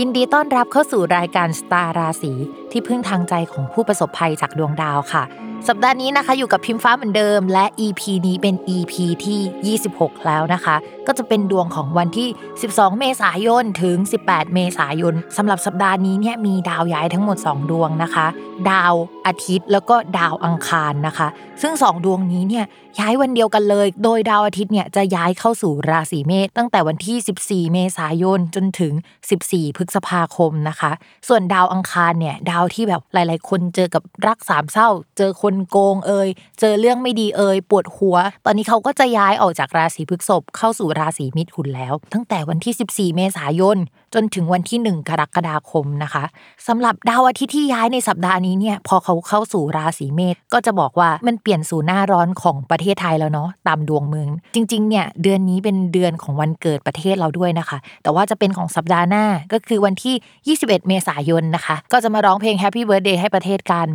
ยินดีต้อนรับเข้าสู่รายการสตาร์ราศีที่พึ่งทางใจของผู้ประสบภัยจากดวงดาวค่ะ สัปดาห์นี้นะคะอยู่กับพิมฟ้าเหมือนเดิม และ EP นี้เป็น EP ที่ 26 แล้วนะคะ ก็จะเป็นดวงของวันที่ 12 เมษายนถึง 18 เมษายนสำหรับสัปดาห์นี้เนี่ยมีดาวย้ายทั้งหมด 2 ดวงนะคะ ดาวอาทิตย์แล้วก็ดาวอังคารนะคะ ซึ่ง 2 ดวงนี้เนี่ยย้ายวันเดียวกันเลย โดยดาวอาทิตย์เนี่ยจะย้ายเข้าสู่ราศีเมษตั้งแต่วันที่ 14 เมษายนจนถึง 14พฤษภาคมนะคะ ส่วนดาวอังคารเนี่ยดาวที่แบบหลาย ๆ คนเจอกับรักสามเศร้า เจอคนโกงเอ่ยเจอเรื่องไม่ดีเอ่ยปวดหัว ตอนนี้เขาก็จะย้ายออกจากราศีพฤษภเข้าสู่ราศีมิถุนแล้ว ตั้งแต่วันที่ 14 เมษายน จนถึงวันที่ 1 กรกฎาคมนะคะสำหรับดาวอาทิตย์ที่ย้ายในสัปดาห์นี้เนี่ยพอเขาเข้าสู่ราศีเมษก็จะบอกว่ามันเปลี่ยนสู่หน้าร้อนของประเทศไทยแล้วเนาะตามดวงเมือง จริงๆเนี่ยเดือนนี้เป็นเดือนของวันเกิดประเทศเราด้วยนะคะ แต่ว่าจะเป็นของสัปดาห์หน้าก็คือวันที่ 21 เมษายนนะคะ ก็จะมาร้องเพลง Happy Birthday ให้ประเทศกัน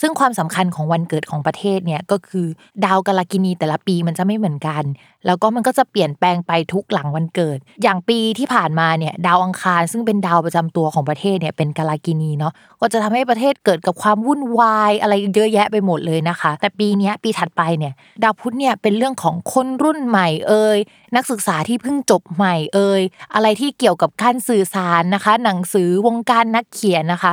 ซึ่งความสำคัญของวันเกิดของประเทศเนี่ยก็คือดาวกาลกินีแต่ละปีมันจะไม่เหมือนกัน แล้วก็มันก็จะเปลี่ยนแปลงไปทุกหลังวันเกิด อย่างปีที่ผ่านมาเนี่ยดาวอังคารซึ่งเป็นดาวประจำตัวของประเทศเนี่ยเป็นกาลากินีเนาะก็จะทำให้ประเทศเกิดกับความวุ่นวายอะไรเยอะแยะไปหมดเลยนะคะ แต่ปีนี้ปีถัดไปเนี่ยดาวพุธเนี่ยเป็นเรื่องของคนรุ่นใหม่เอ่ยนักศึกษาที่เพิ่งจบใหม่เอ่ยอะไรที่เกี่ยวกับการสื่อสารนะคะ หนังสือวงการนักเขียนนะคะ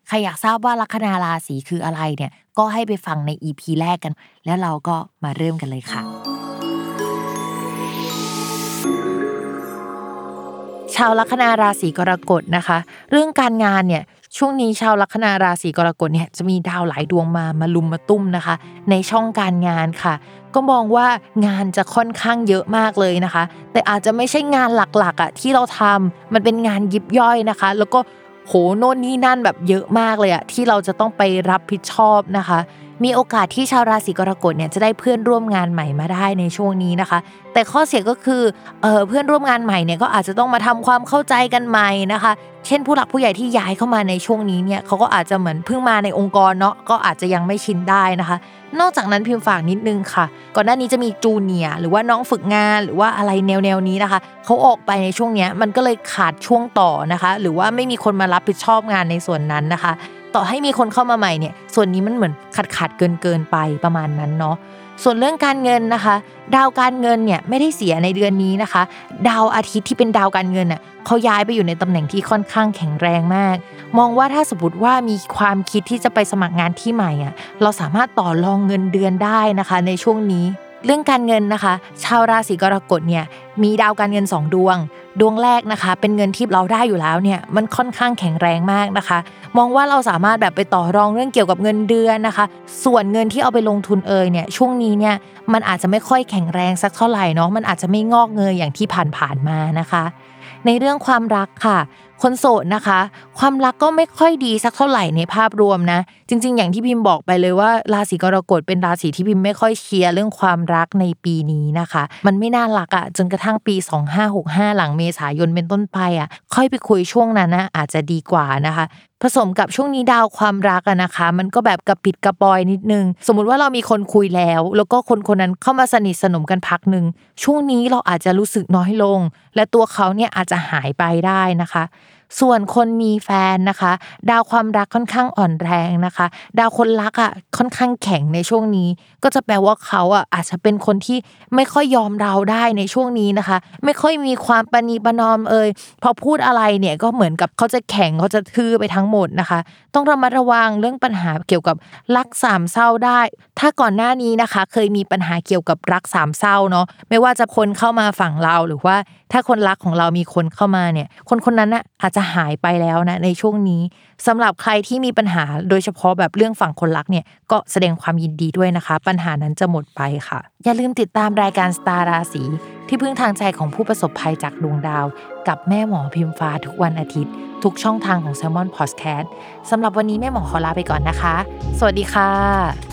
ครอยากทราบว่าลัคนาราศีคืออะไรเนี่ย ก็ให้ไปฟังใน EP แรกกัน แล้วเราก็มาเริ่มกันเลยค่ะชาวลัคนาราศีกรกฎนะคะ เรื่องการงานเนี่ยช่วงนี้ชาวลัคนาราศีกรกฎเนี่ยจะมีดาวหลายดวงมามาลุมมาตุ้มนะคะ ในช่องการงานค่ะ ก็มองว่างานจะค่อนข้างเยอะมากเลยนะคะ แต่อาจจะไม่ใช่งานหลักๆอะที่เราทำมันเป็นงานยิบย่อยนะคะ แล้วก็ โหโน่นนี่นั่นแบบเยอะมากเลยอะที่เราจะต้องไปรับผิดชอบนะคะ มีโอกาสที่ชาวราศีกรกฎเนี่ยจะได้เพื่อนร่วมงานใหม่มาได้ในช่วงนี้นะคะ แต่ข้อเสียก็คือเออเพื่อนร่วมงานใหม่เนี่ยก็อาจจะต้องมาทำความเข้าใจกันใหม่นะคะ เช่นผู้หลักผู้ใหญ่ที่ย้ายเข้ามาในช่วงนี้เนี่ยเขาก็อาจจะเหมือนเพิ่งมาในองค์กรเนาะก็อาจจะยังไม่ชินได้นะคะ นอกจากนั้นพิมพ์ฝากนิดนึงค่ะ ก่อนหน้านี้จะมีจูเนียหรือว่าน้องฝึกงานหรือว่าอะไรแนวแนวนี้นะคะเขาออกไปในช่วงนี้มันก็เลยขาดช่วงต่อนะคะ หรือว่าไม่มีคนมารับผิดชอบงานในส่วนนั้นนะคะ ต่อให้มีคนเข้ามาใหม่เนี่ย ส่วนนี้มันเหมือนขาดขาดเกินเกินไปประมาณนั้นเนาะ ส่วนเรื่องการเงินนะคะ ดาวการเงินเนี่ยไม่ได้เสียในเดือนนี้นะคะ ดาวอาทิตย์ที่เป็นดาวการเงินน่ะเขาย้ายไปอยู่ในตำแหน่งที่ค่อนข้างแข็งแรงมาก มองว่าถ้าสมมติว่ามีความคิดที่จะไปสมัครงานที่ใหม่อะเราสามารถต่อรองเงินเดือนได้นะคะ ในช่วงนี้ เรื่องการเงินนะคะ ชาวราศีกรกฎเนี่ยมีดาวการเงิน 2 ดวง ดวงแรกนะคะ เป็นเงินที่เราได้อยู่แล้วเนี่ยมันค่อนข้างแข็งแรงมากนะคะ มองว่าเราสามารถแบบไปต่อรองเรื่องเกี่ยวกับเงินเดือนนะคะ ส่วนเงินที่เอาไปลงทุนเอยเนี่ยช่วงนี้เนี่ยมันอาจจะไม่ค่อยแข็งแรงสักเท่าไหร่เนาะมันอาจจะไม่งอกเงยอย่างที่ผ่านๆมานะคะ ในเรื่องความรักค่ะ คนโสดนะคะ ความรักก็ไม่ค่อยดีสักเท่าไหร่ในภาพรวมนะ จริง ๆ อย่างที่พิมพ์บอกไปเลยว่า ราศีกรกฎเป็นราศีที่พิมพ์ไม่ค่อยเชียร์เรื่องความรักในปีนี้นะคะ มันไม่น่ารักอะ่ะจนกระทั่งปี 2565 หลังเมษายนเป็นต้นไปอะ่ะ ค่อยไปคุยช่วงนั้นนะอาจจะดีกว่านะคะ ผสมกับช่วงนี้ดาวความรักอะนะคะ มันก็แบบกระปิดกระปอยนิดนึง สมมุติว่าเรามีคนคุยแล้ว แล้วก็คนคนนั้นเข้ามาสนิทสนมกันพักหนึ่งช่วงนี้เราอาจจะรู้สึกน้อยลง และตัวเขาเนี่ยอาจจะหายไปได้นะคะ ส่วนคนมีแฟนนะคะ ดาวความรักค่อนข้างอ่อนแรงนะคะ ดาวคนรักอะค่อนข้างแข็งในช่วงนี้ ก็จะแปลว่าเขาอะอาจจะเป็นคนที่ไม่ค่อยยอมเราได้ในช่วงนี้นะคะ ไม่ค่อยมีความปณีประนอมเอ่ยพอพูดอะไรเนี่ยก็เหมือนกับเขาจะแข็งเขาจะทื่อไปทั้งหมดนะคะ ต้องระมัดระวังเรื่องปัญหาเกี่ยวกับรักสามเศร้าได้ ถ้าก่อนหน้านี้นะคะ เคยมีปัญหาเกี่ยวกับรักสามเศร้าเนาะไม่ว่าจะคนเข้ามาฝั่งเราหรือว่า ถ้าคนรักของเรามีคนเข้ามาเนี่ย คนคนนั้นน่ะอาจจะหายไปแล้วนะในช่วงนี้สำหรับใครที่มีปัญหาโดยเฉพาะแบบเรื่องฝั่งคนรักเนี่ยก็แสดงความยินดีด้วยนะคะ ปัญหานั้นจะหมดไปค่ะ อย่าลืมติดตามรายการสตาร์ราศีที่พึ่งทางใจของผู้ประสบภัยจากดวงดาว กับแม่หมอพิมฟ้าทุกวันอาทิตย์ ทุกช่องทางของ s ซ l m o n Podcast สำหรับวันนี้แม่หมอขอลาไปก่อนนะคะ สวัสดีค่ะ